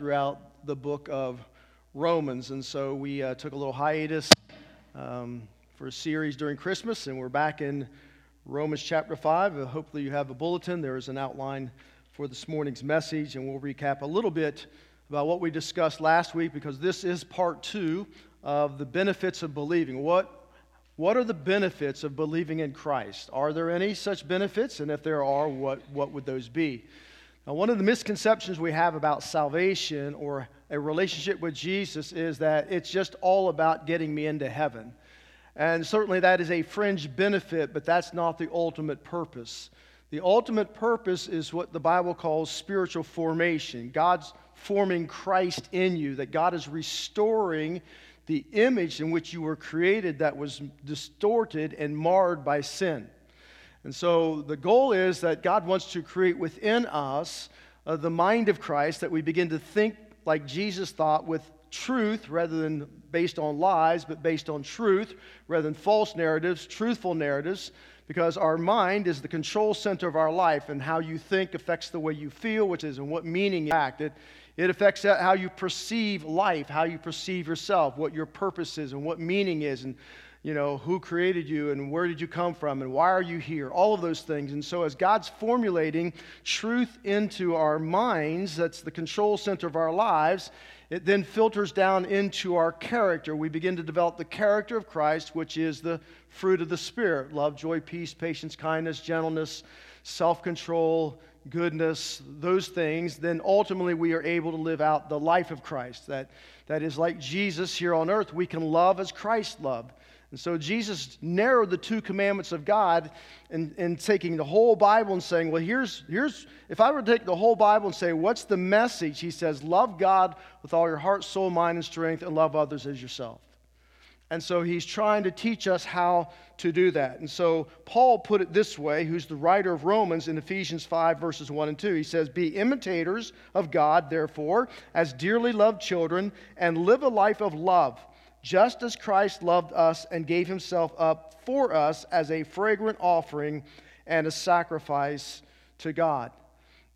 throughout the book of Romans. And so we uh, took a little hiatus um, for a series during Christmas, and we're back in Romans chapter 5. Uh, hopefully, you have a bulletin. There is an outline for this morning's message, and we'll recap a little bit about what we discussed last week because this is part two of the benefits of believing. What, what are the benefits of believing in Christ? Are there any such benefits? And if there are, what, what would those be? Now, one of the misconceptions we have about salvation or a relationship with Jesus is that it's just all about getting me into heaven. And certainly that is a fringe benefit, but that's not the ultimate purpose. The ultimate purpose is what the Bible calls spiritual formation. God's forming Christ in you, that God is restoring the image in which you were created that was distorted and marred by sin. And so the goal is that God wants to create within us uh, the mind of Christ, that we begin to think like Jesus thought with truth rather than based on lies, but based on truth rather than false narratives, truthful narratives, because our mind is the control center of our life, and how you think affects the way you feel, which is in what meaning you act. It, it affects how you perceive life, how you perceive yourself, what your purpose is, and what meaning is. And you know, who created you and where did you come from and why are you here? All of those things. And so, as God's formulating truth into our minds, that's the control center of our lives, it then filters down into our character. We begin to develop the character of Christ, which is the fruit of the Spirit love, joy, peace, patience, kindness, gentleness, self control, goodness, those things. Then ultimately, we are able to live out the life of Christ. That, that is like Jesus here on earth, we can love as Christ loved. And so Jesus narrowed the two commandments of God in taking the whole Bible and saying, well, here's, here's, if I were to take the whole Bible and say, what's the message? He says, love God with all your heart, soul, mind, and strength, and love others as yourself. And so he's trying to teach us how to do that. And so Paul put it this way, who's the writer of Romans in Ephesians 5, verses 1 and 2. He says, Be imitators of God, therefore, as dearly loved children, and live a life of love just as Christ loved us and gave himself up for us as a fragrant offering and a sacrifice to God.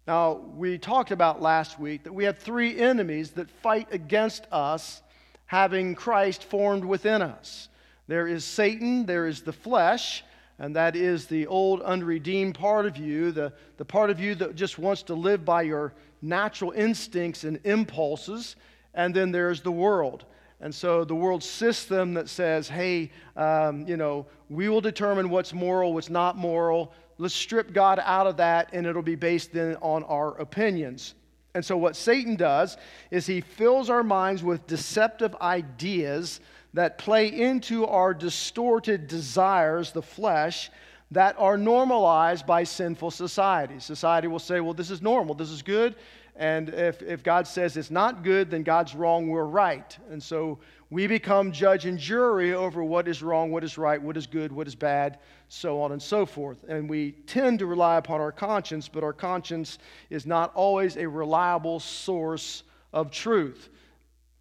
Now, we talked about last week that we have three enemies that fight against us having Christ formed within us. There is Satan, there is the flesh, and that is the old unredeemed part of you, the, the part of you that just wants to live by your natural instincts and impulses, and then there's the world. And so the world system that says, hey, um, you know, we will determine what's moral, what's not moral. Let's strip God out of that, and it'll be based then on our opinions. And so what Satan does is he fills our minds with deceptive ideas that play into our distorted desires, the flesh, that are normalized by sinful society. Society will say, well, this is normal, this is good, and if, if God says it's not good, then God's wrong, we're right. And so we become judge and jury over what is wrong, what is right, what is good, what is bad, so on and so forth. And we tend to rely upon our conscience, but our conscience is not always a reliable source of truth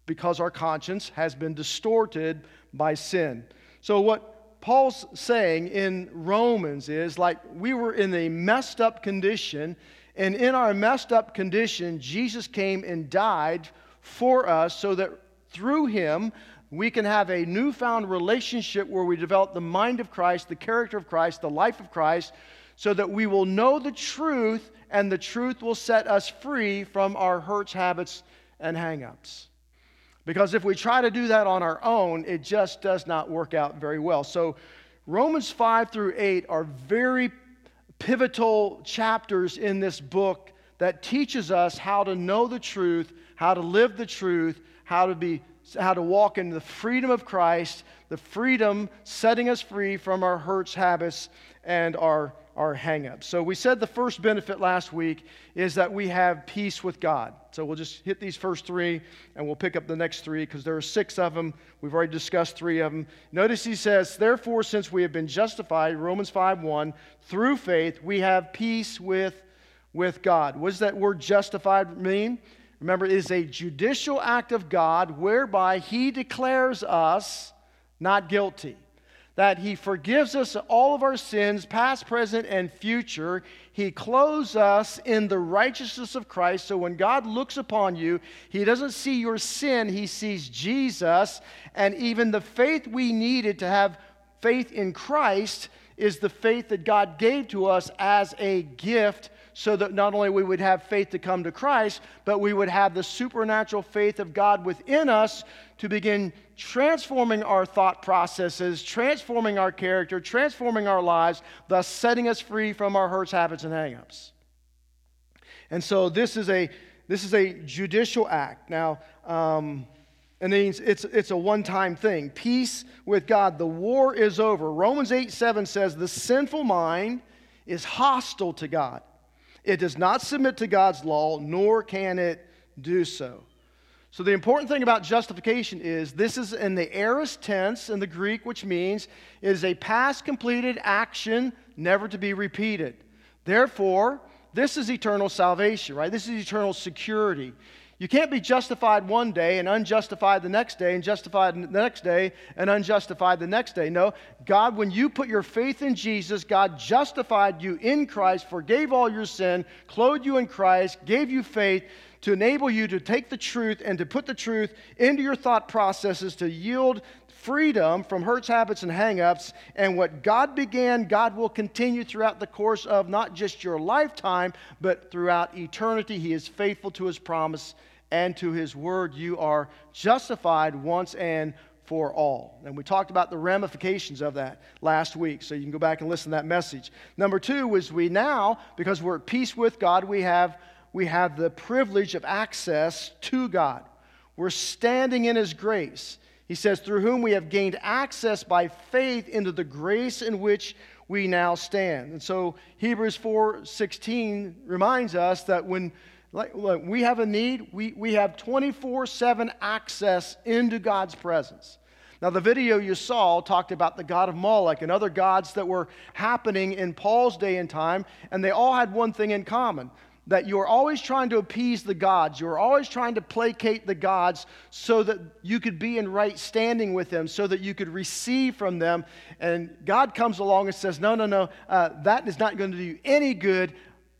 because our conscience has been distorted by sin. So, what Paul's saying in Romans is like we were in a messed up condition and in our messed up condition, Jesus came and died for us so that through him we can have a newfound relationship where we develop the mind of Christ, the character of Christ, the life of Christ, so that we will know the truth and the truth will set us free from our hurts, habits, and hangups. Because if we try to do that on our own, it just does not work out very well. So, Romans 5 through 8 are very pivotal chapters in this book that teaches us how to know the truth, how to live the truth, how to be how to walk in the freedom of Christ, the freedom setting us free from our hurts, habits, and our our hangups. So we said the first benefit last week is that we have peace with God. So we'll just hit these first three and we'll pick up the next three because there are six of them. We've already discussed three of them. Notice he says, Therefore, since we have been justified, Romans 5 1, through faith, we have peace with, with God. What does that word justified mean? Remember, it is a judicial act of God whereby he declares us not guilty. That He forgives us all of our sins, past, present, and future. He clothes us in the righteousness of Christ. So when God looks upon you, He doesn't see your sin, He sees Jesus. And even the faith we needed to have faith in Christ is the faith that God gave to us as a gift so that not only we would have faith to come to Christ, but we would have the supernatural faith of God within us to begin transforming our thought processes, transforming our character, transforming our lives, thus setting us free from our hurts, habits, and hangups. And so this is a this is a judicial act. Now, um, it means it's, it's a one time thing. Peace with God. The war is over. Romans 8 7 says, The sinful mind is hostile to God. It does not submit to God's law, nor can it do so. So, the important thing about justification is this is in the aorist tense in the Greek, which means it is a past completed action never to be repeated. Therefore, this is eternal salvation, right? This is eternal security. You can't be justified one day and unjustified the next day, and justified the next day and unjustified the next day. No, God, when you put your faith in Jesus, God justified you in Christ, forgave all your sin, clothed you in Christ, gave you faith to enable you to take the truth and to put the truth into your thought processes to yield freedom from hurts, habits, and hangups. And what God began, God will continue throughout the course of not just your lifetime, but throughout eternity. He is faithful to his promise and to his word. You are justified once and for all. And we talked about the ramifications of that last week, so you can go back and listen to that message. Number two was we now, because we're at peace with God, we have, we have the privilege of access to God. We're standing in his grace. He says, through whom we have gained access by faith into the grace in which we now stand. And so Hebrews 4:16 reminds us that when like, look, we have a need, we, we have 24 7 access into God's presence. Now, the video you saw talked about the god of Moloch and other gods that were happening in Paul's day and time, and they all had one thing in common that you're always trying to appease the gods. You're always trying to placate the gods so that you could be in right standing with them, so that you could receive from them. And God comes along and says, No, no, no, uh, that is not going to do you any good.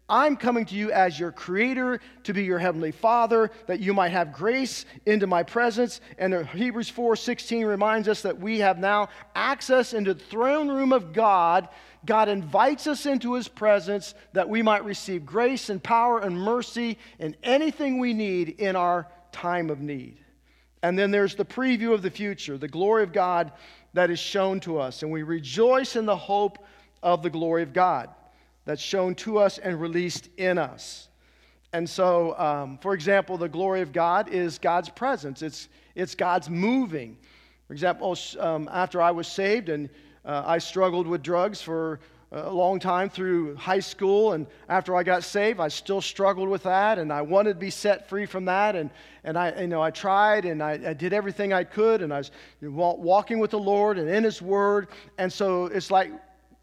I'm coming to you as your creator to be your heavenly father, that you might have grace into my presence. And Hebrews 4:16 reminds us that we have now access into the throne room of God God invites us into his presence that we might receive grace and power and mercy and anything we need in our time of need. And then there's the preview of the future, the glory of God that is shown to us. And we rejoice in the hope of the glory of God that's shown to us and released in us. And so, um, for example, the glory of God is God's presence, it's, it's God's moving. For example, um, after I was saved and uh, I struggled with drugs for a long time through high school, and after I got saved, I still struggled with that, and I wanted to be set free from that, and, and I, you know, I tried, and I, I did everything I could, and I was walking with the Lord and in His Word, and so it's like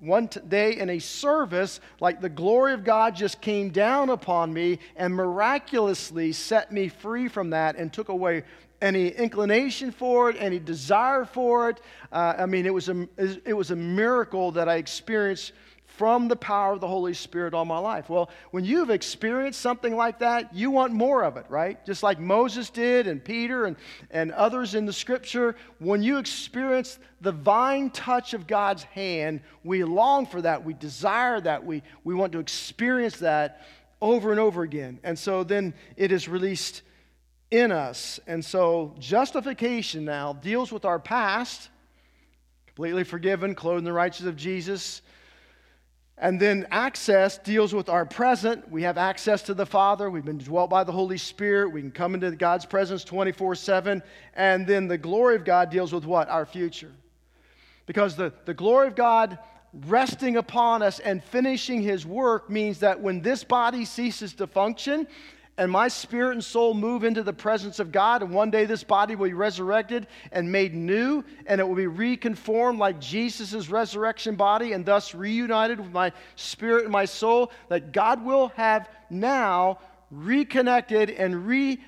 one day in a service, like the glory of God just came down upon me and miraculously set me free from that and took away any inclination for it, any desire for it. Uh, I mean, it was, a, it was a miracle that I experienced from the power of the Holy Spirit all my life. Well, when you've experienced something like that, you want more of it, right? Just like Moses did and Peter and, and others in the scripture. When you experience the vine touch of God's hand, we long for that. We desire that. We, we want to experience that over and over again. And so then it is released in us. And so justification now deals with our past, completely forgiven, clothed in the righteousness of Jesus. And then access deals with our present. We have access to the Father. We've been dwelt by the Holy Spirit. We can come into God's presence 24 7. And then the glory of God deals with what? Our future. Because the, the glory of God resting upon us and finishing His work means that when this body ceases to function, and my spirit and soul move into the presence of God, and one day this body will be resurrected and made new, and it will be reconformed like Jesus' resurrection body, and thus reunited with my spirit and my soul, that God will have now reconnected and re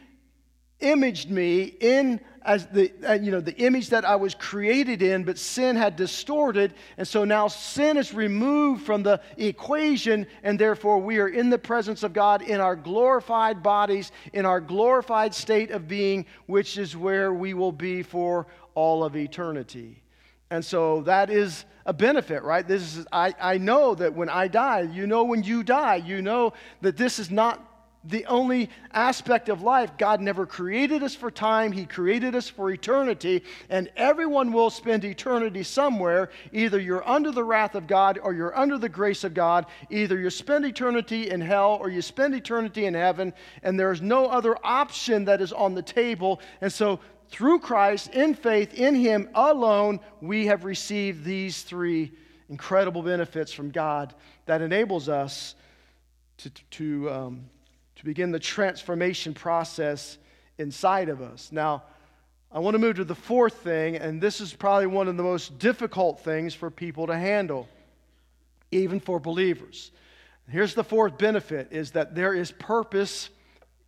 imaged me in as the uh, you know the image that I was created in, but sin had distorted, and so now sin is removed from the equation, and therefore we are in the presence of God in our glorified bodies, in our glorified state of being, which is where we will be for all of eternity. And so that is a benefit, right? This is I, I know that when I die, you know when you die, you know that this is not the only aspect of life. God never created us for time, He created us for eternity, and everyone will spend eternity somewhere. Either you're under the wrath of God or you're under the grace of God. Either you spend eternity in hell or you spend eternity in heaven, and there is no other option that is on the table. And so, through Christ, in faith, in Him alone, we have received these three incredible benefits from God that enables us to, to um, to begin the transformation process inside of us. Now, I want to move to the fourth thing, and this is probably one of the most difficult things for people to handle, even for believers. Here's the fourth benefit is that there is purpose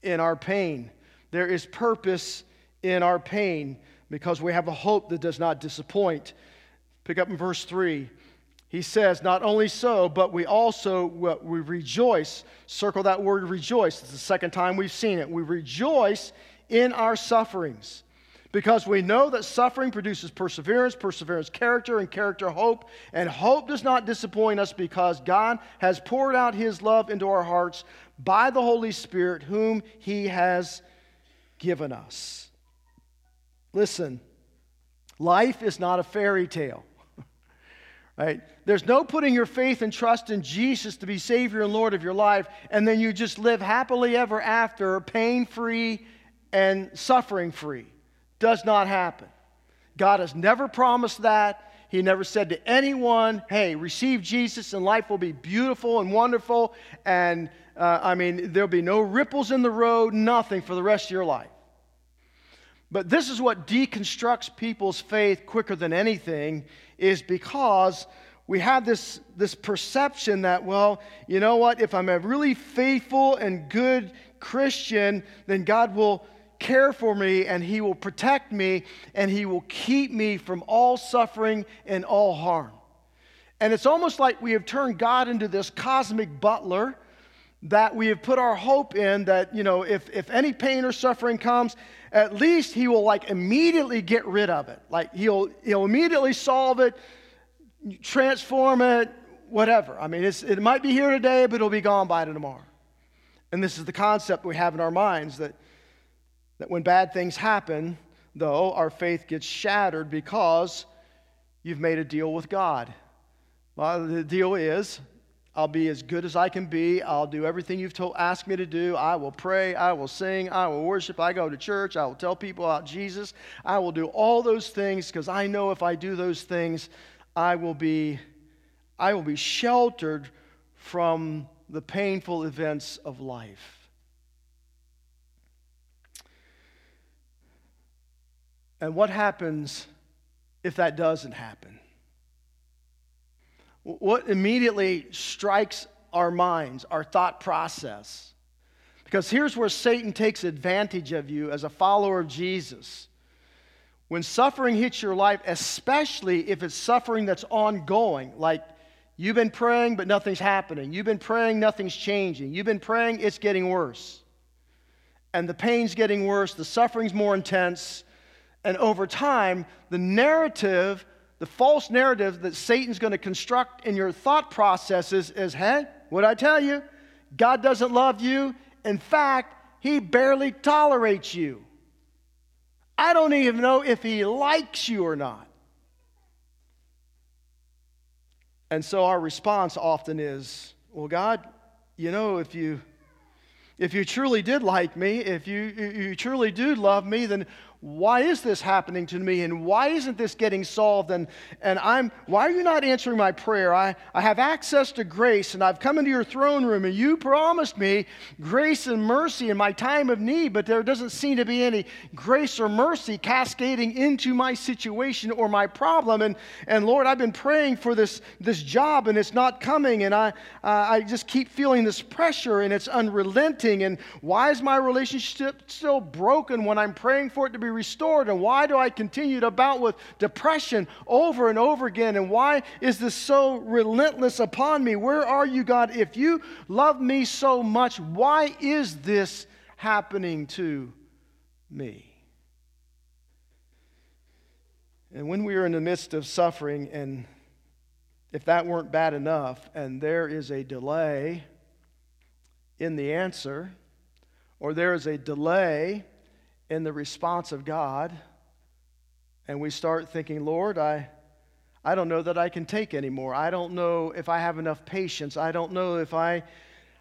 in our pain. There is purpose in our pain because we have a hope that does not disappoint. Pick up in verse 3 he says, Not only so, but we also we rejoice. Circle that word rejoice. It's the second time we've seen it. We rejoice in our sufferings because we know that suffering produces perseverance, perseverance, character, and character, hope. And hope does not disappoint us because God has poured out his love into our hearts by the Holy Spirit, whom he has given us. Listen, life is not a fairy tale. Right? There's no putting your faith and trust in Jesus to be Savior and Lord of your life, and then you just live happily ever after, pain free and suffering free. Does not happen. God has never promised that. He never said to anyone, hey, receive Jesus and life will be beautiful and wonderful. And uh, I mean, there'll be no ripples in the road, nothing for the rest of your life. But this is what deconstructs people's faith quicker than anything is because we have this, this perception that, well, you know what? If I'm a really faithful and good Christian, then God will care for me and He will protect me and He will keep me from all suffering and all harm. And it's almost like we have turned God into this cosmic butler that we have put our hope in that, you know, if, if any pain or suffering comes, at least he will like immediately get rid of it. Like he'll, he'll immediately solve it, transform it, whatever. I mean, it might be here today, but it'll be gone by tomorrow. And this is the concept we have in our minds that, that when bad things happen, though, our faith gets shattered because you've made a deal with God. Well, the deal is I'll be as good as I can be. I'll do everything you've told, asked me to do. I will pray. I will sing. I will worship. I go to church. I will tell people about Jesus. I will do all those things because I know if I do those things, I will be, I will be sheltered from the painful events of life. And what happens if that doesn't happen? What immediately strikes our minds, our thought process? Because here's where Satan takes advantage of you as a follower of Jesus. When suffering hits your life, especially if it's suffering that's ongoing, like you've been praying but nothing's happening, you've been praying, nothing's changing, you've been praying, it's getting worse. And the pain's getting worse, the suffering's more intense, and over time, the narrative the false narrative that Satan's going to construct in your thought processes is hey, what I tell you? God doesn't love you. In fact, he barely tolerates you. I don't even know if he likes you or not. And so our response often is, well, God, you know, if you if you truly did like me, if you, you truly do love me, then why is this happening to me and why isn't this getting solved? And, and i'm why are you not answering my prayer? I, I have access to grace and i've come into your throne room and you promised me grace and mercy in my time of need but there doesn't seem to be any grace or mercy cascading into my situation or my problem. And, and lord i've been praying for this, this job and it's not coming and I, uh, I just keep feeling this pressure and it's unrelenting? And why is my relationship still broken when I'm praying for it to be restored? And why do I continue to bout with depression over and over again? And why is this so relentless upon me? Where are you, God? If you love me so much, why is this happening to me? And when we are in the midst of suffering, and if that weren't bad enough, and there is a delay in the answer, or there is a delay in the response of God, and we start thinking, Lord, I, I don't know that I can take anymore. I don't know if I have enough patience. I don't know if I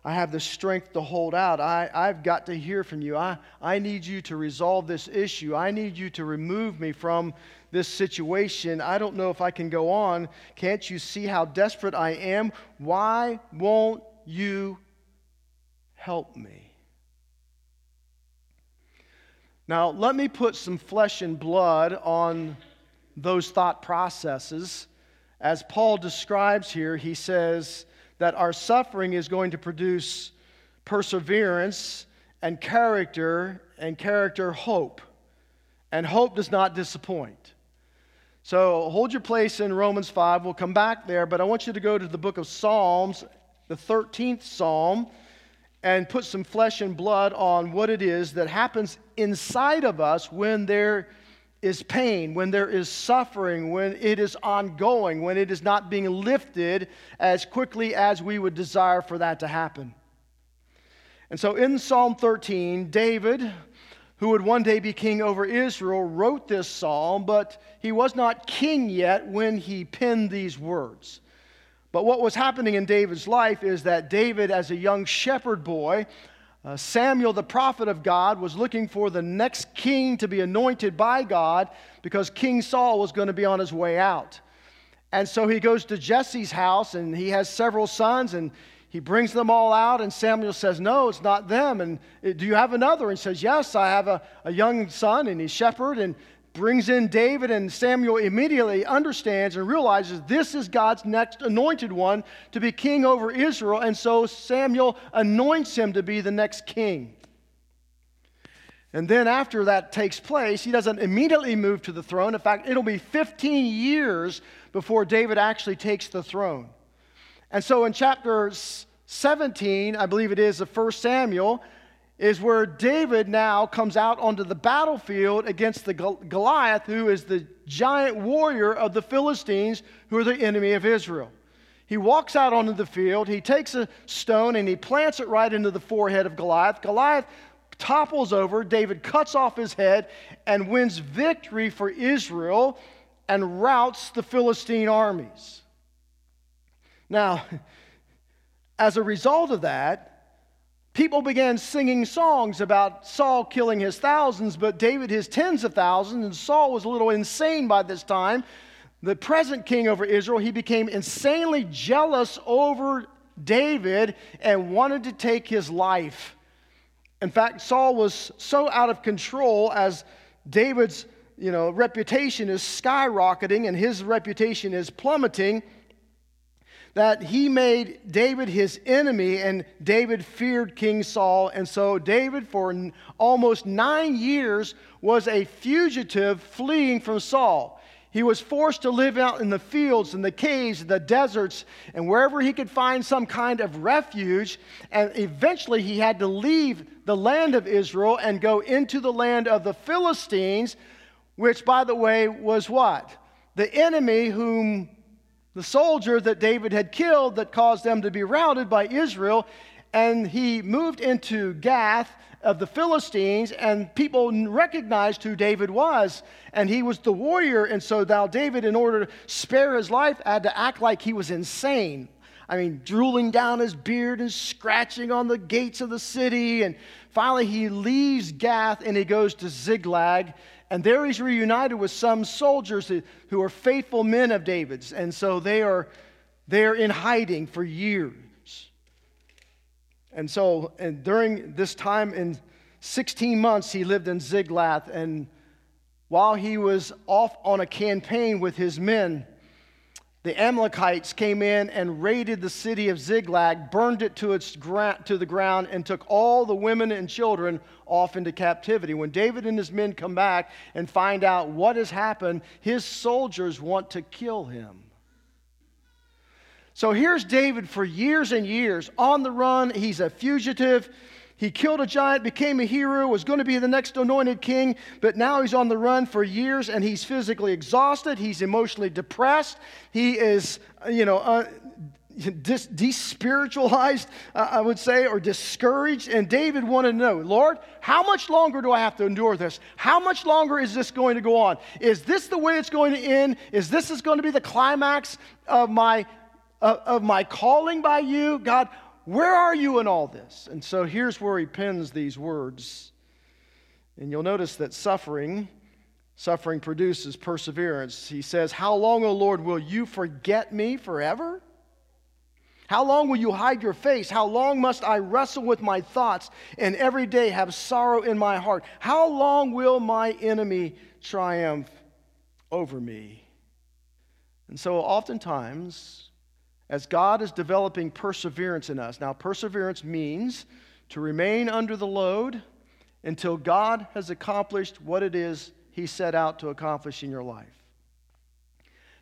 I have the strength to hold out. I, I've got to hear from you. I, I need you to resolve this issue. I need you to remove me from this situation. I don't know if I can go on. Can't you see how desperate I am? Why won't you help me? Now, let me put some flesh and blood on those thought processes. As Paul describes here, he says, that our suffering is going to produce perseverance and character, and character hope. And hope does not disappoint. So hold your place in Romans 5. We'll come back there, but I want you to go to the book of Psalms, the 13th Psalm, and put some flesh and blood on what it is that happens inside of us when there is pain, when there is suffering, when it is ongoing, when it is not being lifted as quickly as we would desire for that to happen. And so in Psalm 13, David, who would one day be king over Israel, wrote this psalm, but he was not king yet when he penned these words. But what was happening in David's life is that David, as a young shepherd boy, uh, Samuel, the prophet of God, was looking for the next king to be anointed by God because King Saul was going to be on his way out. And so he goes to Jesse's house and he has several sons and he brings them all out. And Samuel says, No, it's not them. And do you have another? And says, Yes, I have a, a young son and he's shepherd. And brings in David, and Samuel immediately understands and realizes this is God's next anointed one to be king over Israel. And so Samuel anoints him to be the next king. And then after that takes place, he doesn't immediately move to the throne. In fact, it'll be 15 years before David actually takes the throne. And so in chapter 17, I believe it is of 1 Samuel, is where David now comes out onto the battlefield against the Goliath, who is the giant warrior of the Philistines, who are the enemy of Israel. He walks out onto the field, he takes a stone and he plants it right into the forehead of Goliath. Goliath topples over, David cuts off his head and wins victory for Israel and routs the Philistine armies. Now, as a result of that, People began singing songs about Saul killing his thousands, but David his tens of thousands, and Saul was a little insane by this time. The present king over Israel, he became insanely jealous over David and wanted to take his life. In fact, Saul was so out of control as David's you know, reputation is skyrocketing and his reputation is plummeting that he made David his enemy, and David feared King Saul. And so, David, for almost nine years, was a fugitive fleeing from Saul. He was forced to live out in the fields and the caves, the deserts, and wherever he could find some kind of refuge. And eventually, he had to leave the land of Israel and go into the land of the Philistines, which, by the way, was what? The enemy whom the soldier that David had killed that caused them to be routed by Israel. And he moved into Gath of the Philistines, and people recognized who David was. And he was the warrior. And so now David, in order to spare his life, had to act like he was insane. I mean, drooling down his beard and scratching on the gates of the city. And finally, he leaves Gath and he goes to Ziklag. And there he's reunited with some soldiers who are faithful men of David's. And so they are, they are in hiding for years. And so and during this time, in 16 months, he lived in Ziklag. And while he was off on a campaign with his men, the Amalekites came in and raided the city of Ziklag, burned it to, its gra- to the ground, and took all the women and children off into captivity. When David and his men come back and find out what has happened, his soldiers want to kill him. So here's David for years and years on the run. He's a fugitive. He killed a giant, became a hero, was going to be the next anointed king, but now he's on the run for years and he's physically exhausted. He's emotionally depressed. He is, you know, uh, despiritualized, uh, I would say, or discouraged. And David wanted to know, Lord, how much longer do I have to endure this? How much longer is this going to go on? Is this the way it's going to end? Is this is going to be the climax of my, uh, of my calling by you? God, where are you in all this? And so here's where he pins these words. And you'll notice that suffering, suffering produces perseverance. He says, How long, O Lord, will you forget me forever? How long will you hide your face? How long must I wrestle with my thoughts and every day have sorrow in my heart? How long will my enemy triumph over me? And so, oftentimes, as God is developing perseverance in us. Now, perseverance means to remain under the load until God has accomplished what it is He set out to accomplish in your life.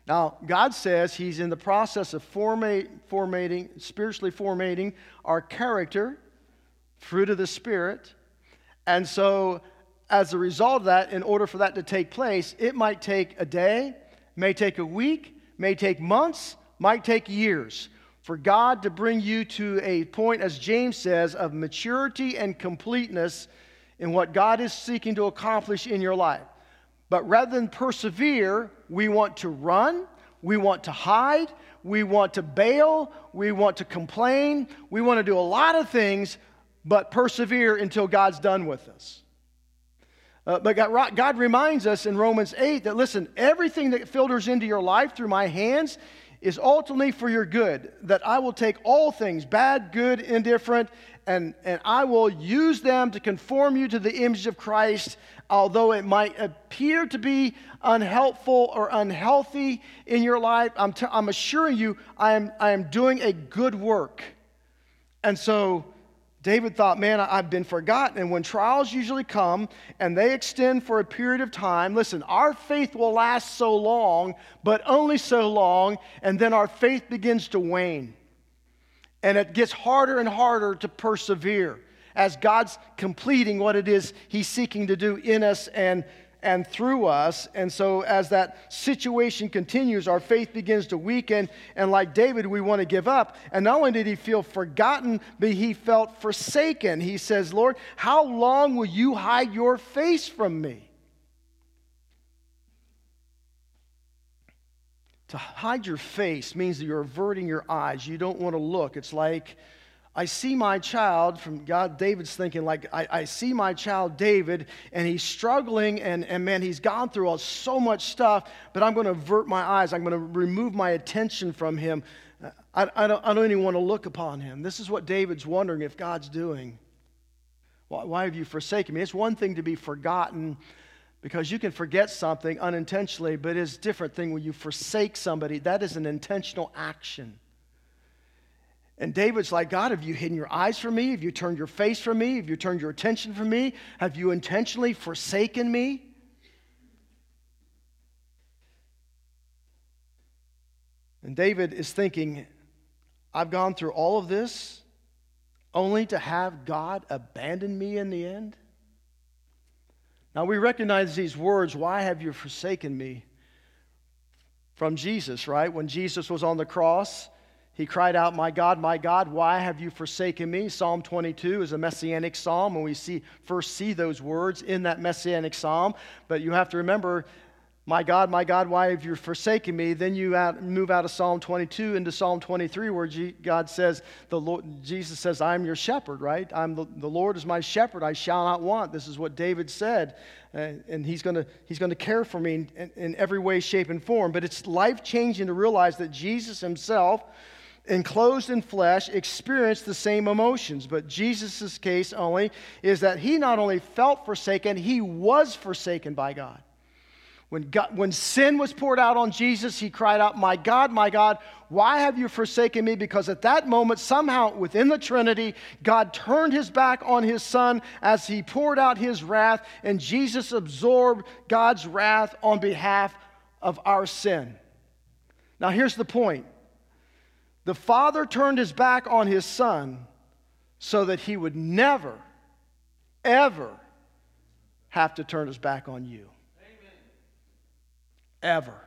Now, God says He's in the process of formating, spiritually formating our character, fruit of the Spirit. And so, as a result of that, in order for that to take place, it might take a day, may take a week, may take months, might take years for God to bring you to a point, as James says, of maturity and completeness in what God is seeking to accomplish in your life. But rather than persevere, we want to run, we want to hide, we want to bail, we want to complain, we want to do a lot of things, but persevere until God's done with us. Uh, but God, God reminds us in Romans 8 that listen, everything that filters into your life through my hands is ultimately for your good, that I will take all things, bad, good, indifferent, and, and I will use them to conform you to the image of Christ, although it might appear to be unhelpful or unhealthy in your life. I'm, t- I'm assuring you, I am, I am doing a good work. And so David thought, man, I've been forgotten. And when trials usually come and they extend for a period of time, listen, our faith will last so long, but only so long, and then our faith begins to wane. And it gets harder and harder to persevere as God's completing what it is He's seeking to do in us and and through us. And so, as that situation continues, our faith begins to weaken. And like David, we want to give up. And not only did he feel forgotten, but he felt forsaken. He says, Lord, how long will you hide your face from me? To hide your face means that you're averting your eyes. You don't want to look. It's like, I see my child, from God, David's thinking, like, I, I, see my child David, and he's struggling, and, and man, he's gone through all, so much stuff, but I'm going to avert my eyes. I'm going to remove my attention from him. I, I, don't, I don't even want to look upon him. This is what David's wondering if God's doing. Why, why have you forsaken me? It's one thing to be forgotten because you can forget something unintentionally, but it's a different thing when you forsake somebody. That is an intentional action. And David's like, God, have you hidden your eyes from me? Have you turned your face from me? Have you turned your attention from me? Have you intentionally forsaken me? And David is thinking, I've gone through all of this only to have God abandon me in the end? Now we recognize these words, why have you forsaken me? From Jesus, right? When Jesus was on the cross, he cried out, My God, my God, why have you forsaken me? Psalm 22 is a messianic psalm, and we see, first see those words in that messianic psalm. But you have to remember, My God, my God, why have you forsaken me? Then you out, move out of Psalm 22 into Psalm 23, where G, God says, the Lord, Jesus says, I'm your shepherd, right? I'm the, the Lord is my shepherd, I shall not want. This is what David said. Uh, and he's going he's gonna care for me in, in every way, shape, and form. But it's life changing to realize that Jesus himself enclosed in flesh, experienced the same emotions. But Jesus' case only is that he not only felt forsaken, he was forsaken by God. When, God, when sin was poured out on Jesus, he cried out, My God, my God, why have you forsaken me? Because at that moment, somehow within the Trinity, God turned his back on his son as he poured out his wrath, and Jesus absorbed God's wrath on behalf of our sin. Now, here's the point the Father turned his back on his son so that he would never, ever have to turn his back on you Amen. ever.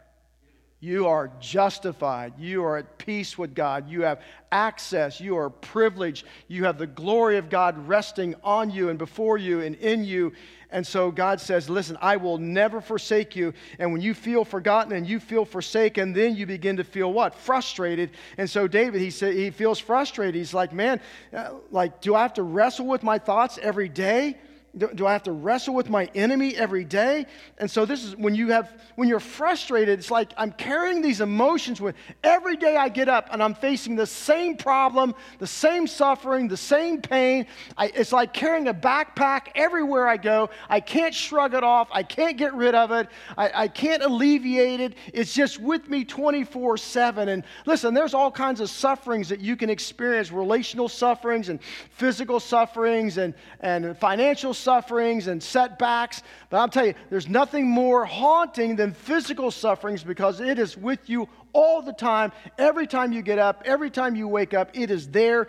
You are justified. You are at peace with God. You have access. You are privileged. You have the glory of God resting on you and before you and in you. And so God says, Listen, I will never forsake you. And when you feel forgotten and you feel forsaken, then you begin to feel what? Frustrated. And so David, he said, he feels frustrated. He's like, Man, uh, like, do I have to wrestle with my thoughts every day? Do, do, I have to wrestle with my enemy every day? And so this is when you have when you're frustrated, it's like I'm carrying these emotions with every day I get up and I'm facing the same problem, the same suffering, the same pain. I, it's like carrying a backpack everywhere I go. I can't shrug it off. I can't get rid of it. I, I can't alleviate it. It's just with me 24 7. And listen, there's all kinds of sufferings that you can experience relational sufferings and physical sufferings and, and financial sufferings and setbacks. But I'll tell you, there's nothing more haunting than physical sufferings because it is with you all the time. Every time you get up, every time you wake up, it is there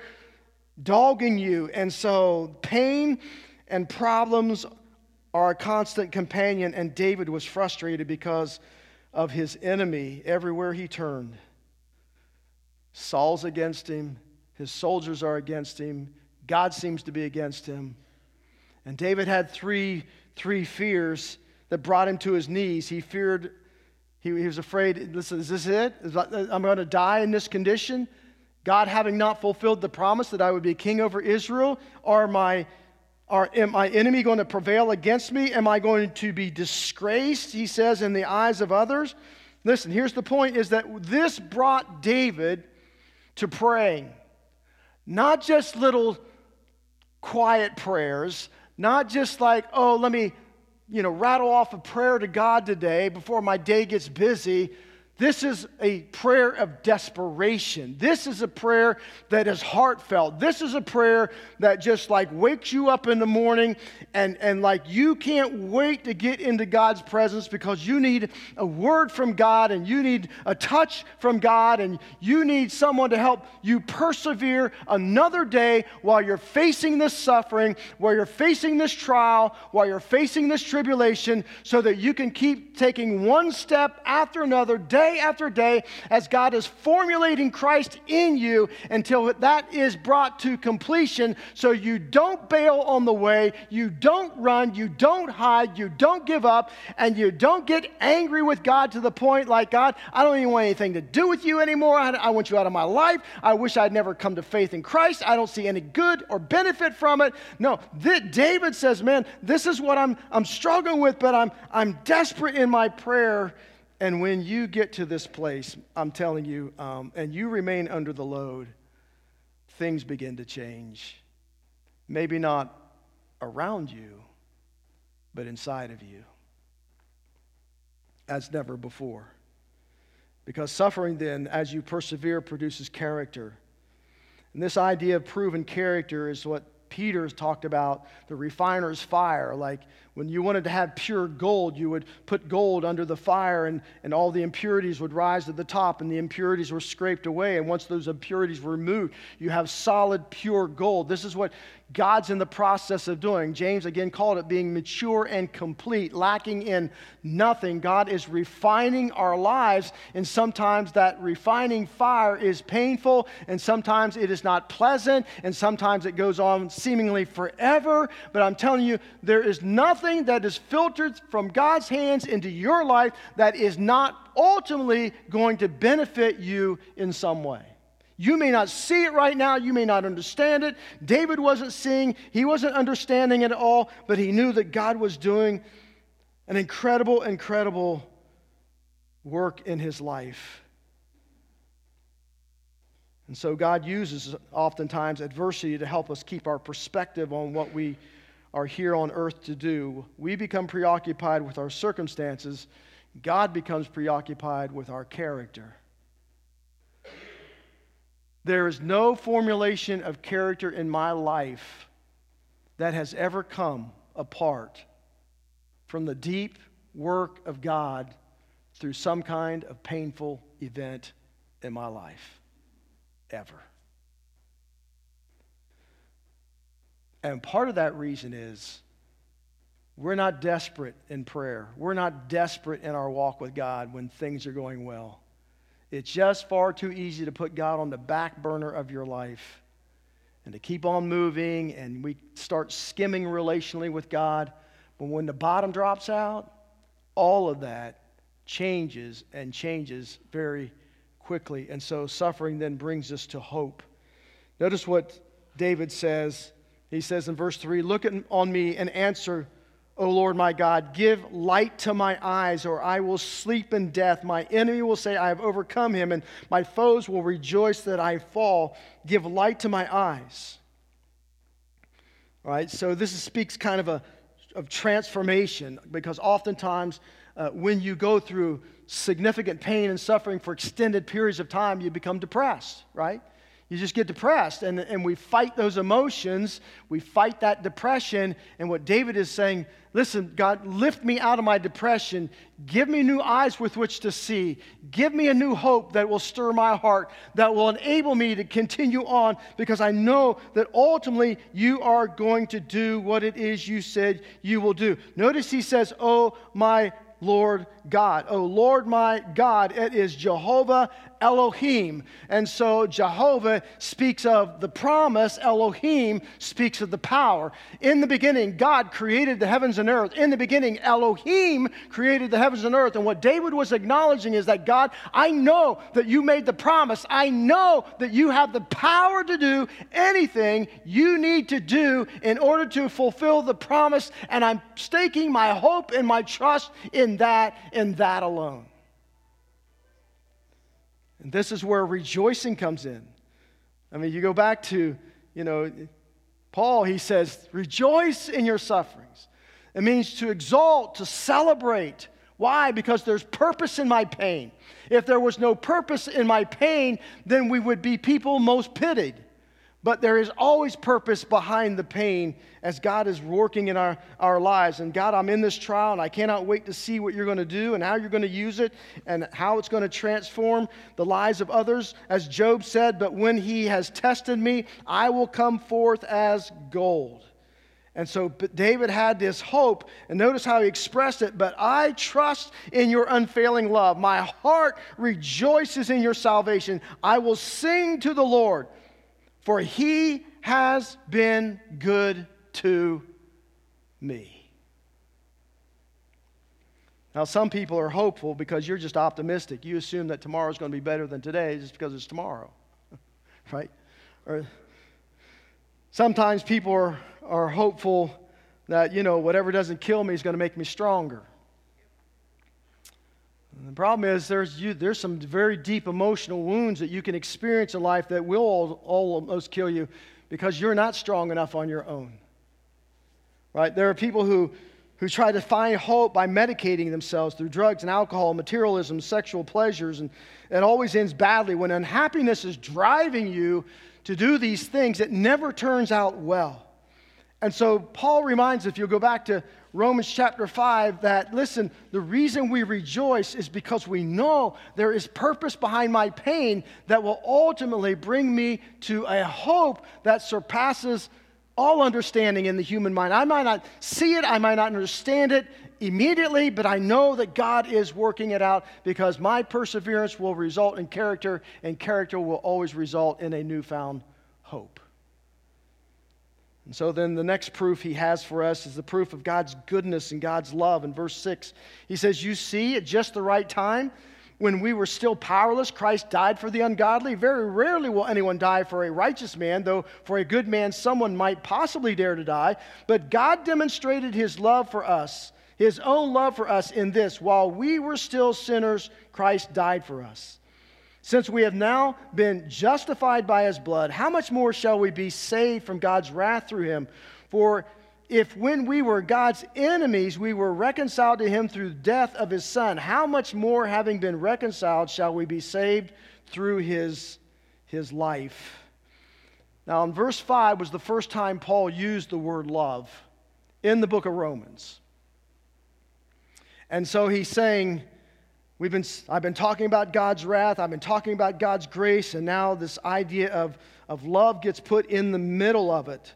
dogging you. And so pain and problems are a constant companion. And David was frustrated because of his enemy everywhere he turned. Saul's against him, his soldiers are against him, God seems to be against him. And David had three, three fears that brought him to his knees. He feared, he, he was afraid, listen, is this it? Is, uh, I'm going to die in this condition? God having not fulfilled the promise that I would be king over Israel? Are my, are, am my enemy going to prevail against me? Am I going to be disgraced, he says, in the eyes of others? Listen, here's the point is that this brought David to praying. Not just little quiet prayers, not just like, oh, let me, you know, rattle off a prayer to God today before my day gets busy. This is a prayer of desperation. This is a prayer that is heartfelt. This is a prayer that just like wakes you up in the morning and, and like you can't wait to get into God's presence because you need a word from God and you need a touch from God and you need someone to help you persevere another day while you're facing this suffering, while you're facing this trial, while you're facing this tribulation, so that you can keep taking one step after another day day after day as God is formulating Christ in you until that is brought to completion so you don't bail on the way, you don't run, you don't hide, you don't give up, and you don't get angry with God to the point like, God, I don't even want anything to do with you anymore. I, want you out of my life. I wish I'd never come to faith in Christ. I don't see any good or benefit from it. No, th- David says, man, this is what I'm, I'm struggling with, but I'm, I'm desperate in my prayer and when you get to this place, I'm telling you, um, and you remain under the load, things begin to change. Maybe not around you, but inside of you, as never before. Because suffering, then, as you persevere, produces character. And this idea of proven character is what Peter's talked about the refiner's fire. Like when you wanted to have pure gold, you would put gold under the fire and, and all the impurities would rise to the top and the impurities were scraped away. And once those impurities were removed, you have solid, pure gold. This is what God's in the process of doing. James again called it being mature and complete, lacking in nothing. God is refining our lives, and sometimes that refining fire is painful, and sometimes it is not pleasant, and sometimes it goes on seemingly forever. But I'm telling you, there is nothing that is filtered from God's hands into your life that is not ultimately going to benefit you in some way. You may not see it right now. You may not understand it. David wasn't seeing, he wasn't understanding it at all, but he knew that God was doing an incredible, incredible work in his life. And so God uses oftentimes adversity to help us keep our perspective on what we are here on earth to do. We become preoccupied with our circumstances God becomes preoccupied with our character. There is no formulation of character in my life that has ever come apart from the deep work of God through some kind of painful event in my life. Ever. And part of that reason is we're not desperate in prayer. We're not desperate in our walk with God when things are going well. It's just far too easy to put God on the back burner of your life and to keep on moving, and we start skimming relationally with God. But when the bottom drops out, all of that changes and changes very quickly. And so suffering then brings us to hope. Notice what David says. He says in verse 3 Look on me and answer O Lord my God, give light to my eyes, or I will sleep in death. My enemy will say, I have overcome him, and my foes will rejoice that I fall. Give light to my eyes. All right, so this speaks kind of a of transformation because oftentimes uh, when you go through significant pain and suffering for extended periods of time, you become depressed, right? You just get depressed, and, and we fight those emotions. We fight that depression. And what David is saying, listen, God, lift me out of my depression. Give me new eyes with which to see. Give me a new hope that will stir my heart, that will enable me to continue on, because I know that ultimately you are going to do what it is you said you will do. Notice he says, Oh, my Lord God. Oh, Lord my God, it is Jehovah Elohim. And so Jehovah speaks of the promise, Elohim speaks of the power. In the beginning, God created the heavens and earth. In the beginning, Elohim created the heavens and earth. And what David was acknowledging is that God, I know that you made the promise. I know that you have the power to do anything you need to do in order to fulfill the promise. And I'm staking my hope and my trust in that in that alone. And this is where rejoicing comes in. I mean, you go back to, you know, Paul, he says, rejoice in your sufferings. It means to exalt, to celebrate. Why? Because there's purpose in my pain. If there was no purpose in my pain, then we would be people most pitied. But there is always purpose behind the pain as God is working in our, our lives. And God, I'm in this trial and I cannot wait to see what you're going to do and how you're going to use it and how it's going to transform the lives of others. As Job said, but when he has tested me, I will come forth as gold. And so David had this hope, and notice how he expressed it. But I trust in your unfailing love. My heart rejoices in your salvation. I will sing to the Lord for he has been good to me. Now, some people are hopeful because you're just optimistic. You assume that tomorrow is going to be better than today just because it's tomorrow, right? Or sometimes people are, are hopeful that, you know, whatever doesn't kill me is going to make me stronger. The problem is there's, you, there's some very deep emotional wounds that you can experience in life that will all, almost kill you because you're not strong enough on your own. Right? There are people who, who try to find hope by medicating themselves through drugs and alcohol, materialism, sexual pleasures, and it always ends badly. When unhappiness is driving you to do these things, it never turns out well. And so Paul reminds, if you'll go back to Romans chapter 5 that, listen, the reason we rejoice is because we know there is purpose behind my pain that will ultimately bring me to a hope that surpasses all understanding in the human mind. I might not see it, I might not understand it immediately, but I know that God is working it out because my perseverance will result in character, and character will always result in a newfound hope. And so then the next proof he has for us is the proof of God's goodness and God's love. In verse 6, he says, You see, at just the right time, when we were still powerless, Christ died for the ungodly. Very rarely will anyone die for a righteous man, though for a good man, someone might possibly dare to die. But God demonstrated his love for us, his own love for us, in this while we were still sinners, Christ died for us. Since we have now been justified by his blood, how much more shall we be saved from God's wrath through him? For if when we were God's enemies, we were reconciled to him through the death of his son, how much more, having been reconciled, shall we be saved through his, his life? Now, in verse 5 was the first time Paul used the word love in the book of Romans. And so he's saying, We've been, I've been talking about God's wrath, I've been talking about God's grace, and now this idea of, of love gets put in the middle of it.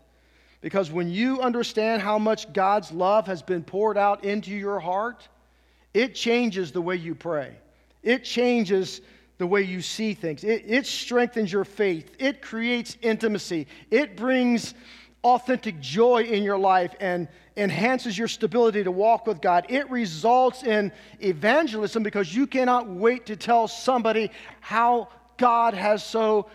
Because when you understand how much God's love has been poured out into your heart, it changes the way you pray. It changes the way you see things. It, it strengthens your faith. It creates intimacy. It brings authentic joy in your life and enhances your stability to walk with God. It results in evangelism because you cannot wait to tell somebody how God has so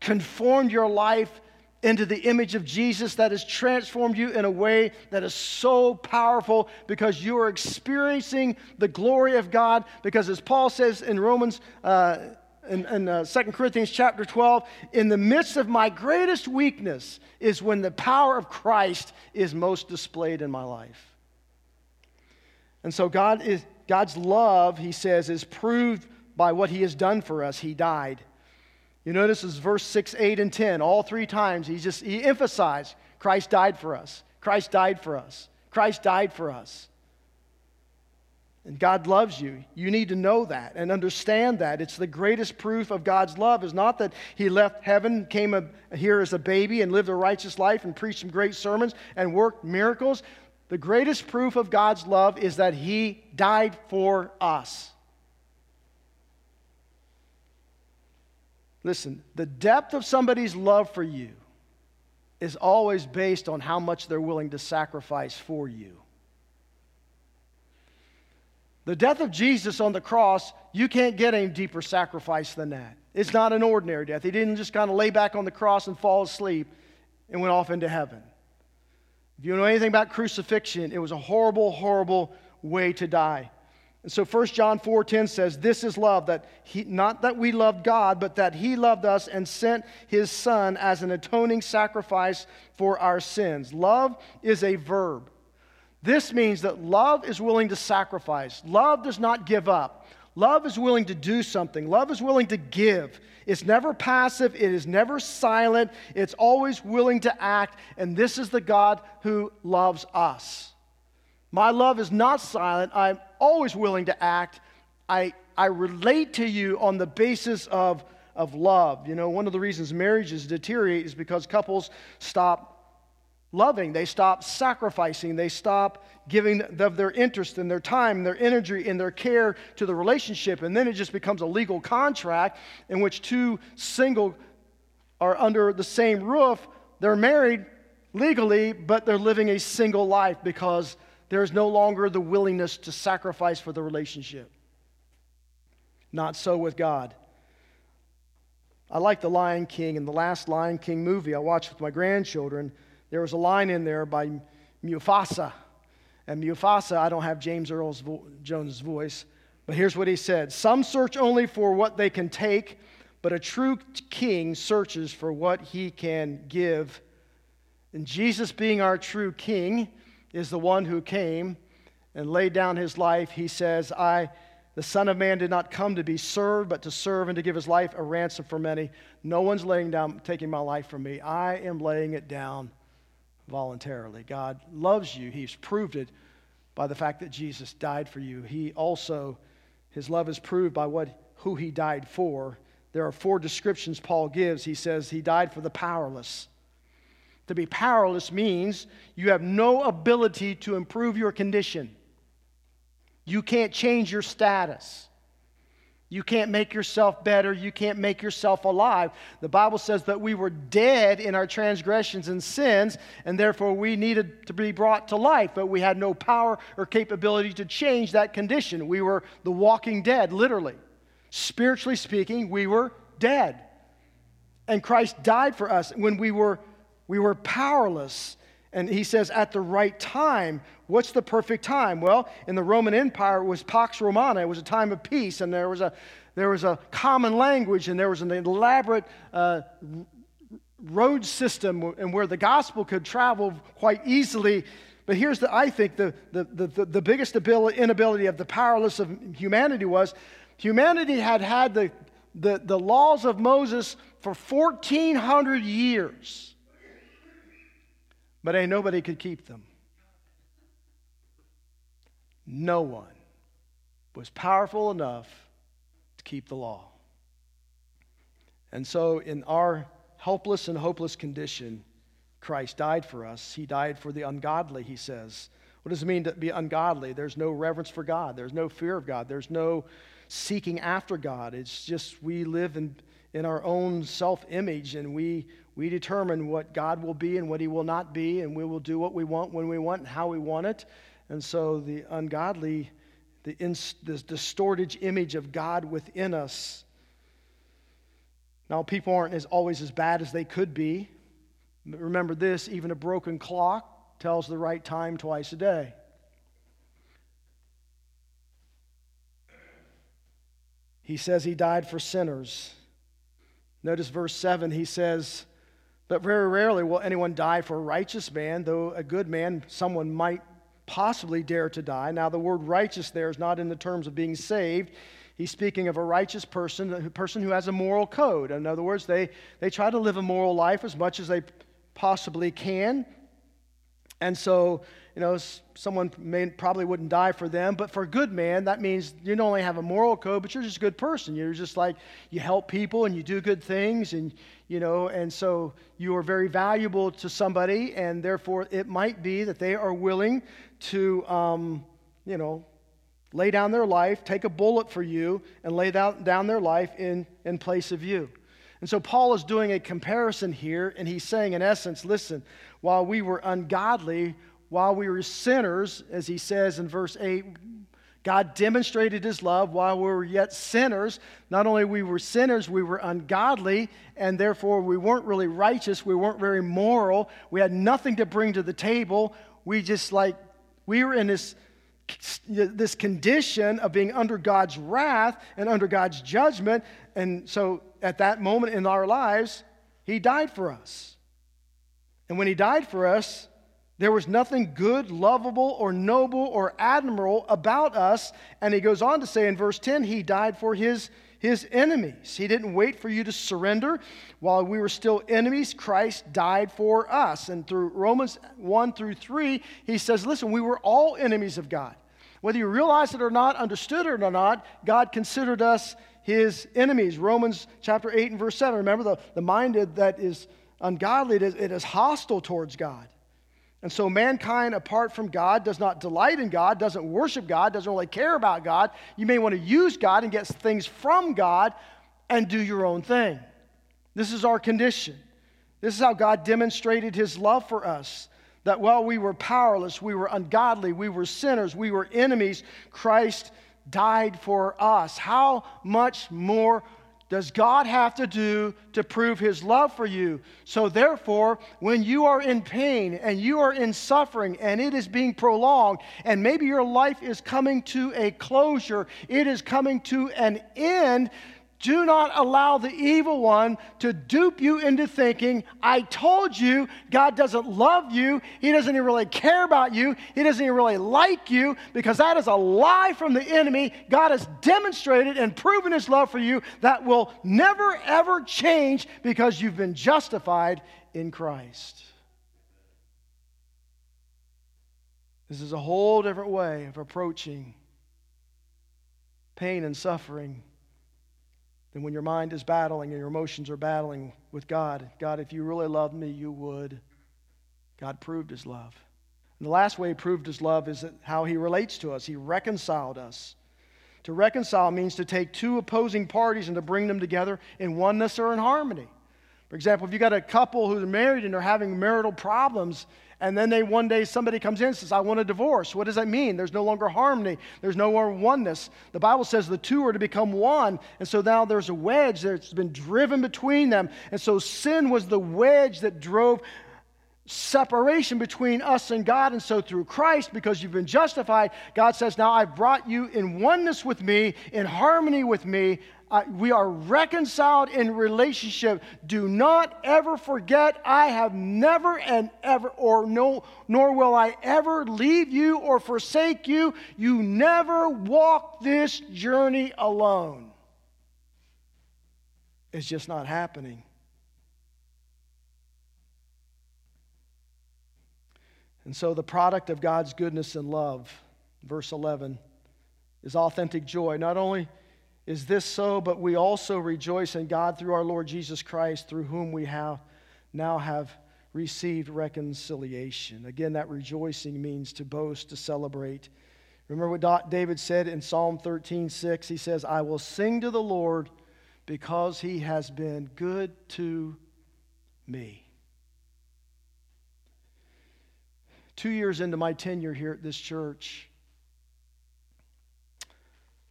conformed your life into the image of Jesus that has transformed you in a way that is so powerful because you are experiencing the glory of God. Because as Paul says in Romans, uh, in, in uh, 2 Corinthians chapter 12, in the midst of my greatest weakness is when the power of Christ is most displayed in my life. And so God is, God's love, he says, is proved by what he has done for us. He died. You notice is verse 6, 8, and 10. All three times he just he emphasized Christ died for us. Christ died for us. Christ died for us. And God loves you. You need to know that and understand that. It's the greatest proof of God's love is not that he left heaven, came here as a baby and lived a righteous life and preached some great sermons and worked miracles. The greatest proof of God's love is that he died for us. Listen, the depth of somebody's love for you is always based on how much they're willing to sacrifice for you. The death of Jesus on the cross, you can't get any deeper sacrifice than that. It's not an ordinary death. He didn't just kind of lay back on the cross and fall asleep and went off into heaven. If you know anything about crucifixion, it was a horrible, horrible way to die. And so 1 John 4:10 says, "This is love that he not that we loved God, but that he loved us and sent his son as an atoning sacrifice for our sins." Love is a verb. This means that love is willing to sacrifice. Love does not give up. Love is willing to do something. Love is willing to give. It's never passive, it is never silent, it's always willing to act, and this is the God who loves us. My love is not silent. I'm always willing to act. I, I relate to you on the basis of, of love. You know, one of the reasons marriages deteriorate is because couples stop loving, they stop sacrificing, they stop giving of their interest and their time and their energy and their care to the relationship. And then it just becomes a legal contract in which two single are under the same roof. They're married legally, but they're living a single life because there is no longer the willingness to sacrifice for the relationship. Not so with God. I like The Lion King. and the last Lion King movie I watched with my grandchildren, there was a line in there by Mufasa. And Mufasa, I don't have James Earl vo- Jones' voice, but here's what he said Some search only for what they can take, but a true king searches for what he can give. And Jesus, being our true king, is the one who came and laid down his life. He says, I, the Son of Man, did not come to be served, but to serve and to give his life a ransom for many. No one's laying down, taking my life from me. I am laying it down voluntarily. God loves you. He's proved it by the fact that Jesus died for you. He also, his love is proved by what, who he died for. There are four descriptions Paul gives. He says he died for the powerless. To be powerless means you have no ability to improve your condition. You can't change your status. You can't make yourself better. You can't make yourself alive. The Bible says that we were dead in our transgressions and sins, and therefore we needed to be brought to life, but we had no power or capability to change that condition. We were the walking dead, literally. Spiritually speaking, we were dead. And Christ died for us when we were we were powerless. And he says, at the right time. What's the perfect time? Well, in the Roman Empire, it was Pax Romana. It was a time of peace, and there was a, there was a common language, and there was an elaborate uh, road system and where the gospel could travel quite easily. But here's the, I think, the, the, the, the biggest ability, inability of the powerless of humanity was humanity had had the, the, the laws of Moses for 1,400 years, but ain't nobody could keep them. No one was powerful enough to keep the law. And so, in our helpless and hopeless condition, Christ died for us. He died for the ungodly, he says. What does it mean to be ungodly? There's no reverence for God, there's no fear of God, there's no seeking after God. It's just we live in, in our own self image and we, we determine what God will be and what he will not be, and we will do what we want when we want and how we want it. And so the ungodly, the, ins, the distorted image of God within us now, people aren't as, always as bad as they could be. Remember this even a broken clock tells the right time twice a day. He says he died for sinners. Notice verse 7, he says, But very rarely will anyone die for a righteous man, though a good man, someone might possibly dare to die. Now, the word righteous there is not in the terms of being saved. He's speaking of a righteous person, a person who has a moral code. In other words, they, they try to live a moral life as much as they possibly can. And so, you know, someone may, probably wouldn't die for them, but for a good man, that means you not only have a moral code, but you're just a good person. You're just like, you help people and you do good things, and, you know, and so you are very valuable to somebody, and therefore it might be that they are willing to, um, you know, lay down their life, take a bullet for you, and lay down, down their life in, in place of you. And so Paul is doing a comparison here, and he's saying, in essence, listen, while we were ungodly, while we were sinners, as he says in verse 8, God demonstrated his love while we were yet sinners. Not only we were sinners, we were ungodly, and therefore we weren't really righteous, we weren't very moral, we had nothing to bring to the table. We just like we were in this this condition of being under God's wrath and under God's judgment. And so at that moment in our lives, He died for us. And when He died for us, there was nothing good, lovable, or noble, or admirable about us. And He goes on to say in verse 10 He died for His his enemies. He didn't wait for you to surrender. While we were still enemies, Christ died for us. And through Romans 1 through 3, he says, Listen, we were all enemies of God. Whether you realize it or not, understood it or not, God considered us his enemies. Romans chapter 8 and verse 7. Remember, the, the mind that is ungodly, it is, it is hostile towards God. And so mankind, apart from God, does not delight in God, doesn't worship God, doesn't really care about God. You may want to use God and get things from God and do your own thing. This is our condition. This is how God demonstrated his love for us. That while we were powerless, we were ungodly, we were sinners, we were enemies, Christ died for us. How much more does God have to do to prove his love for you? So, therefore, when you are in pain and you are in suffering and it is being prolonged, and maybe your life is coming to a closure, it is coming to an end, do not allow the evil one to dupe you into thinking, I told you God doesn't love you. He doesn't even really care about you. He doesn't even really like you because that is a lie from the enemy. God has demonstrated and proven his love for you that will never, ever change because you've been justified in Christ. This is a whole different way of approaching pain and suffering than when your mind is battling and your emotions are battling with God. God, if you really loved me, you would. God proved his love. And the last way he proved his love is how he relates to us. He reconciled us. To reconcile means to take two opposing parties and to bring them together in oneness or in harmony. For example, if you've got a couple who's married and they're having marital problems, and then they one day somebody comes in and says, I want a divorce. What does that mean? There's no longer harmony, there's no more oneness. The Bible says the two are to become one. And so now there's a wedge that's been driven between them. And so sin was the wedge that drove separation between us and God. And so through Christ, because you've been justified, God says, Now I've brought you in oneness with me, in harmony with me. We are reconciled in relationship. Do not ever forget, I have never and ever, or no, nor will I ever leave you or forsake you. You never walk this journey alone. It's just not happening. And so, the product of God's goodness and love, verse 11, is authentic joy. Not only is this so, but we also rejoice in God through our Lord Jesus Christ, through whom we have now have received reconciliation. Again, that rejoicing means to boast, to celebrate. Remember what David said in Psalm 13, 6? He says, I will sing to the Lord because he has been good to me. Two years into my tenure here at this church,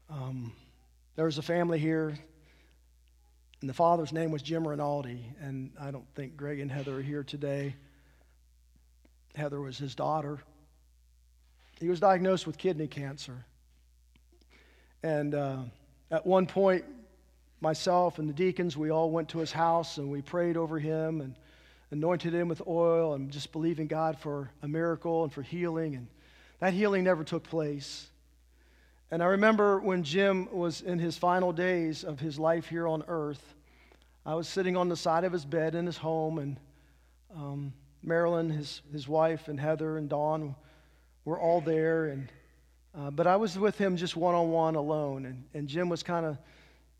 um, there was a family here, and the father's name was Jim Rinaldi, and I don't think Greg and Heather are here today. Heather was his daughter. He was diagnosed with kidney cancer. And uh, at one point, myself and the deacons, we all went to his house and we prayed over him and anointed him with oil and just believing God for a miracle and for healing. And that healing never took place. And I remember when Jim was in his final days of his life here on earth, I was sitting on the side of his bed in his home, and um, Marilyn, his, his wife, and Heather and Dawn were all there. And, uh, but I was with him just one on one alone. And, and Jim was kind of,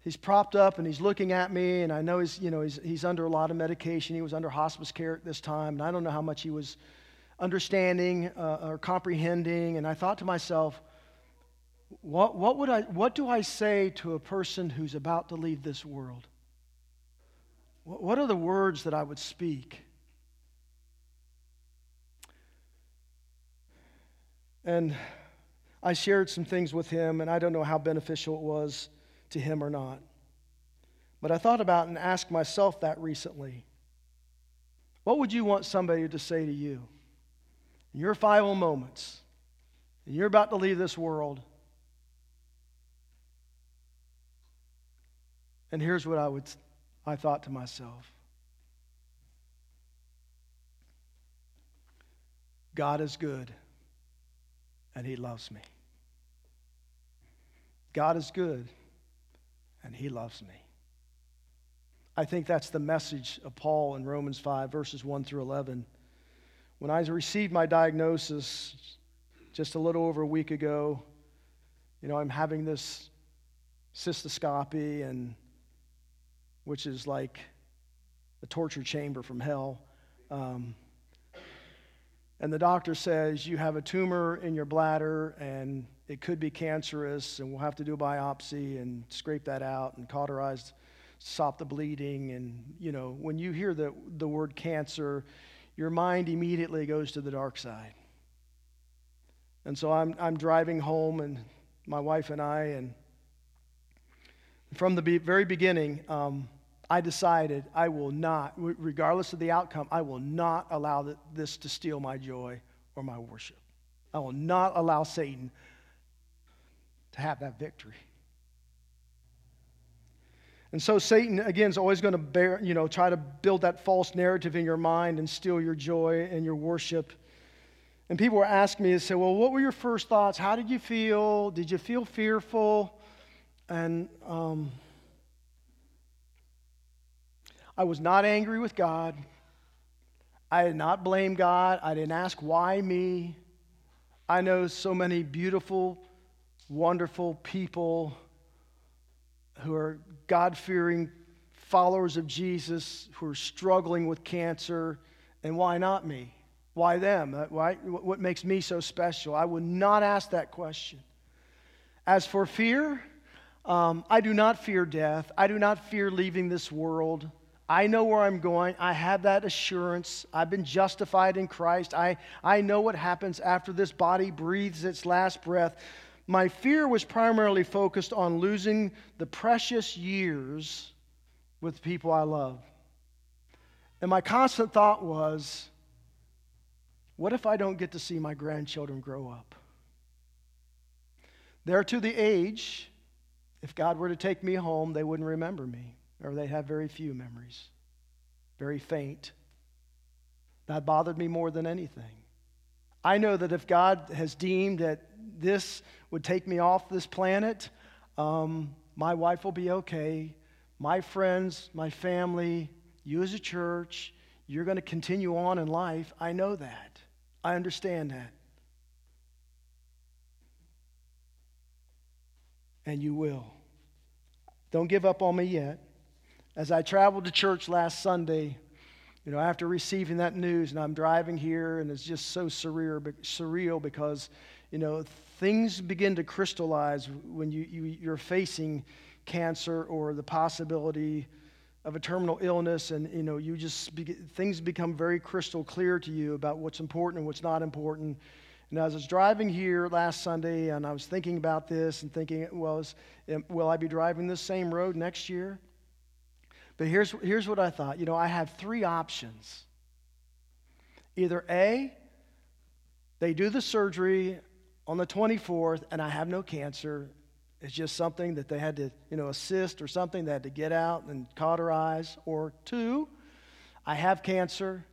he's propped up and he's looking at me. And I know he's, you know, he's, he's under a lot of medication. He was under hospice care at this time. And I don't know how much he was understanding uh, or comprehending. And I thought to myself, what, what, would I, what do I say to a person who's about to leave this world? What, what are the words that I would speak? And I shared some things with him, and I don't know how beneficial it was to him or not. But I thought about and asked myself that recently. What would you want somebody to say to you in your final moments? And you're about to leave this world. And here's what I would I thought to myself. God is good and he loves me. God is good and he loves me. I think that's the message of Paul in Romans 5, verses 1 through 11. When I received my diagnosis just a little over a week ago, you know, I'm having this cystoscopy and which is like a torture chamber from hell. Um, and the doctor says you have a tumor in your bladder and it could be cancerous, and we'll have to do a biopsy and scrape that out and cauterize, stop the bleeding. And, you know, when you hear the, the word cancer, your mind immediately goes to the dark side. And so I'm, I'm driving home, and my wife and I, and from the very beginning, um, I decided I will not, regardless of the outcome, I will not allow this to steal my joy or my worship. I will not allow Satan to have that victory. And so Satan, again, is always going to bear, you know, try to build that false narrative in your mind and steal your joy and your worship. And people were asking me, they say, well, what were your first thoughts? How did you feel? Did you feel fearful? And um, I was not angry with God. I did not blame God. I didn't ask, why me? I know so many beautiful, wonderful people who are God fearing followers of Jesus who are struggling with cancer, and why not me? Why them? Uh, why, what makes me so special? I would not ask that question. As for fear, um, I do not fear death. I do not fear leaving this world. I know where I'm going. I have that assurance. I've been justified in Christ. I, I know what happens after this body breathes its last breath. My fear was primarily focused on losing the precious years with people I love. And my constant thought was what if I don't get to see my grandchildren grow up? They're to the age if God were to take me home, they wouldn't remember me, or they'd have very few memories, very faint. That bothered me more than anything. I know that if God has deemed that this would take me off this planet, um, my wife will be okay. My friends, my family, you as a church, you're going to continue on in life. I know that. I understand that. And you will. Don't give up on me yet. As I traveled to church last Sunday, you know, after receiving that news, and I'm driving here, and it's just so surreal, surreal because, you know, things begin to crystallize when you, you, you're facing cancer or the possibility of a terminal illness and you know you just things become very crystal clear to you about what's important and what's not important. And as i was driving here last sunday and i was thinking about this and thinking well is, will i be driving this same road next year but here's, here's what i thought you know i have three options either a they do the surgery on the 24th and I have no cancer. It's just something that they had to, you know, assist or something they had to get out and cauterize. Or two, I have cancer,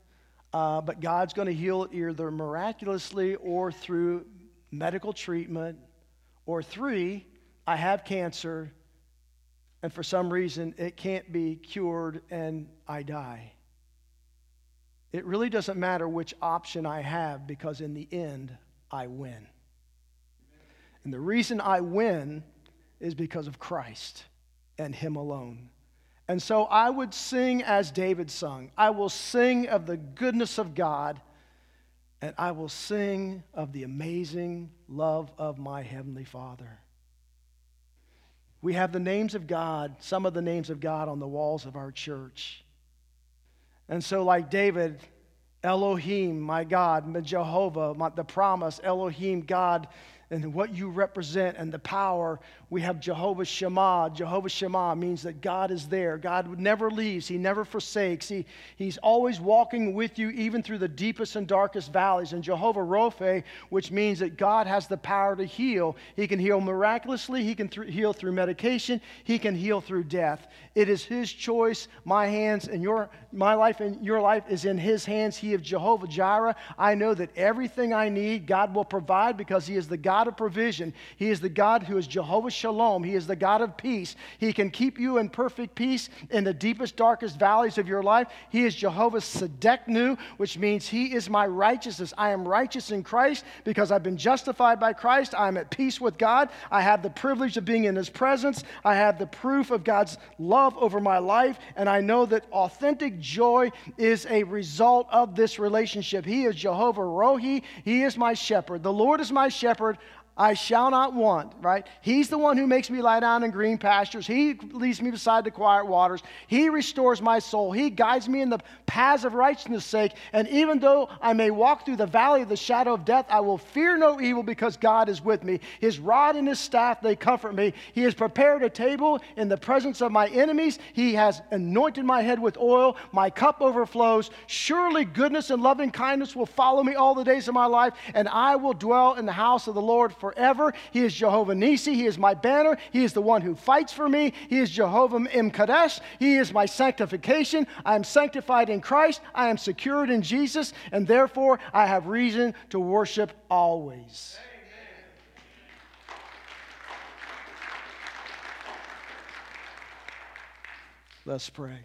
uh, but God's going to heal it either miraculously or through medical treatment. Or three, I have cancer, and for some reason it can't be cured and I die. It really doesn't matter which option I have because in the end, I win. And the reason I win is because of Christ and Him alone. And so I would sing as David sung I will sing of the goodness of God, and I will sing of the amazing love of my Heavenly Father. We have the names of God, some of the names of God on the walls of our church. And so, like David, Elohim, my God, Jehovah, my, the promise, Elohim, God and what you represent and the power. We have Jehovah Shammah. Jehovah Shammah means that God is there. God never leaves, He never forsakes. He, he's always walking with you, even through the deepest and darkest valleys. And Jehovah Rophe, which means that God has the power to heal. He can heal miraculously, He can th- heal through medication, He can heal through death. It is His choice. My hands and your, my life and your life is in His hands. He of Jehovah Jireh. I know that everything I need, God will provide because He is the God God of provision. He is the God who is Jehovah Shalom. He is the God of peace. He can keep you in perfect peace in the deepest, darkest valleys of your life. He is Jehovah Tsidkenu, which means He is my righteousness. I am righteous in Christ because I've been justified by Christ. I am at peace with God. I have the privilege of being in His presence. I have the proof of God's love over my life. And I know that authentic joy is a result of this relationship. He is Jehovah Rohi. He is my shepherd. The Lord is my shepherd. I shall not want, right? He's the one who makes me lie down in green pastures. He leads me beside the quiet waters. He restores my soul. He guides me in the paths of righteousness' sake. And even though I may walk through the valley of the shadow of death, I will fear no evil because God is with me. His rod and his staff, they comfort me. He has prepared a table in the presence of my enemies. He has anointed my head with oil. My cup overflows. Surely goodness and loving kindness will follow me all the days of my life, and I will dwell in the house of the Lord for forever. He is Jehovah Nisi. He is my banner. He is the one who fights for me. He is Jehovah M'Kadesh. He is my sanctification. I am sanctified in Christ. I am secured in Jesus, and therefore I have reason to worship always. Let's pray.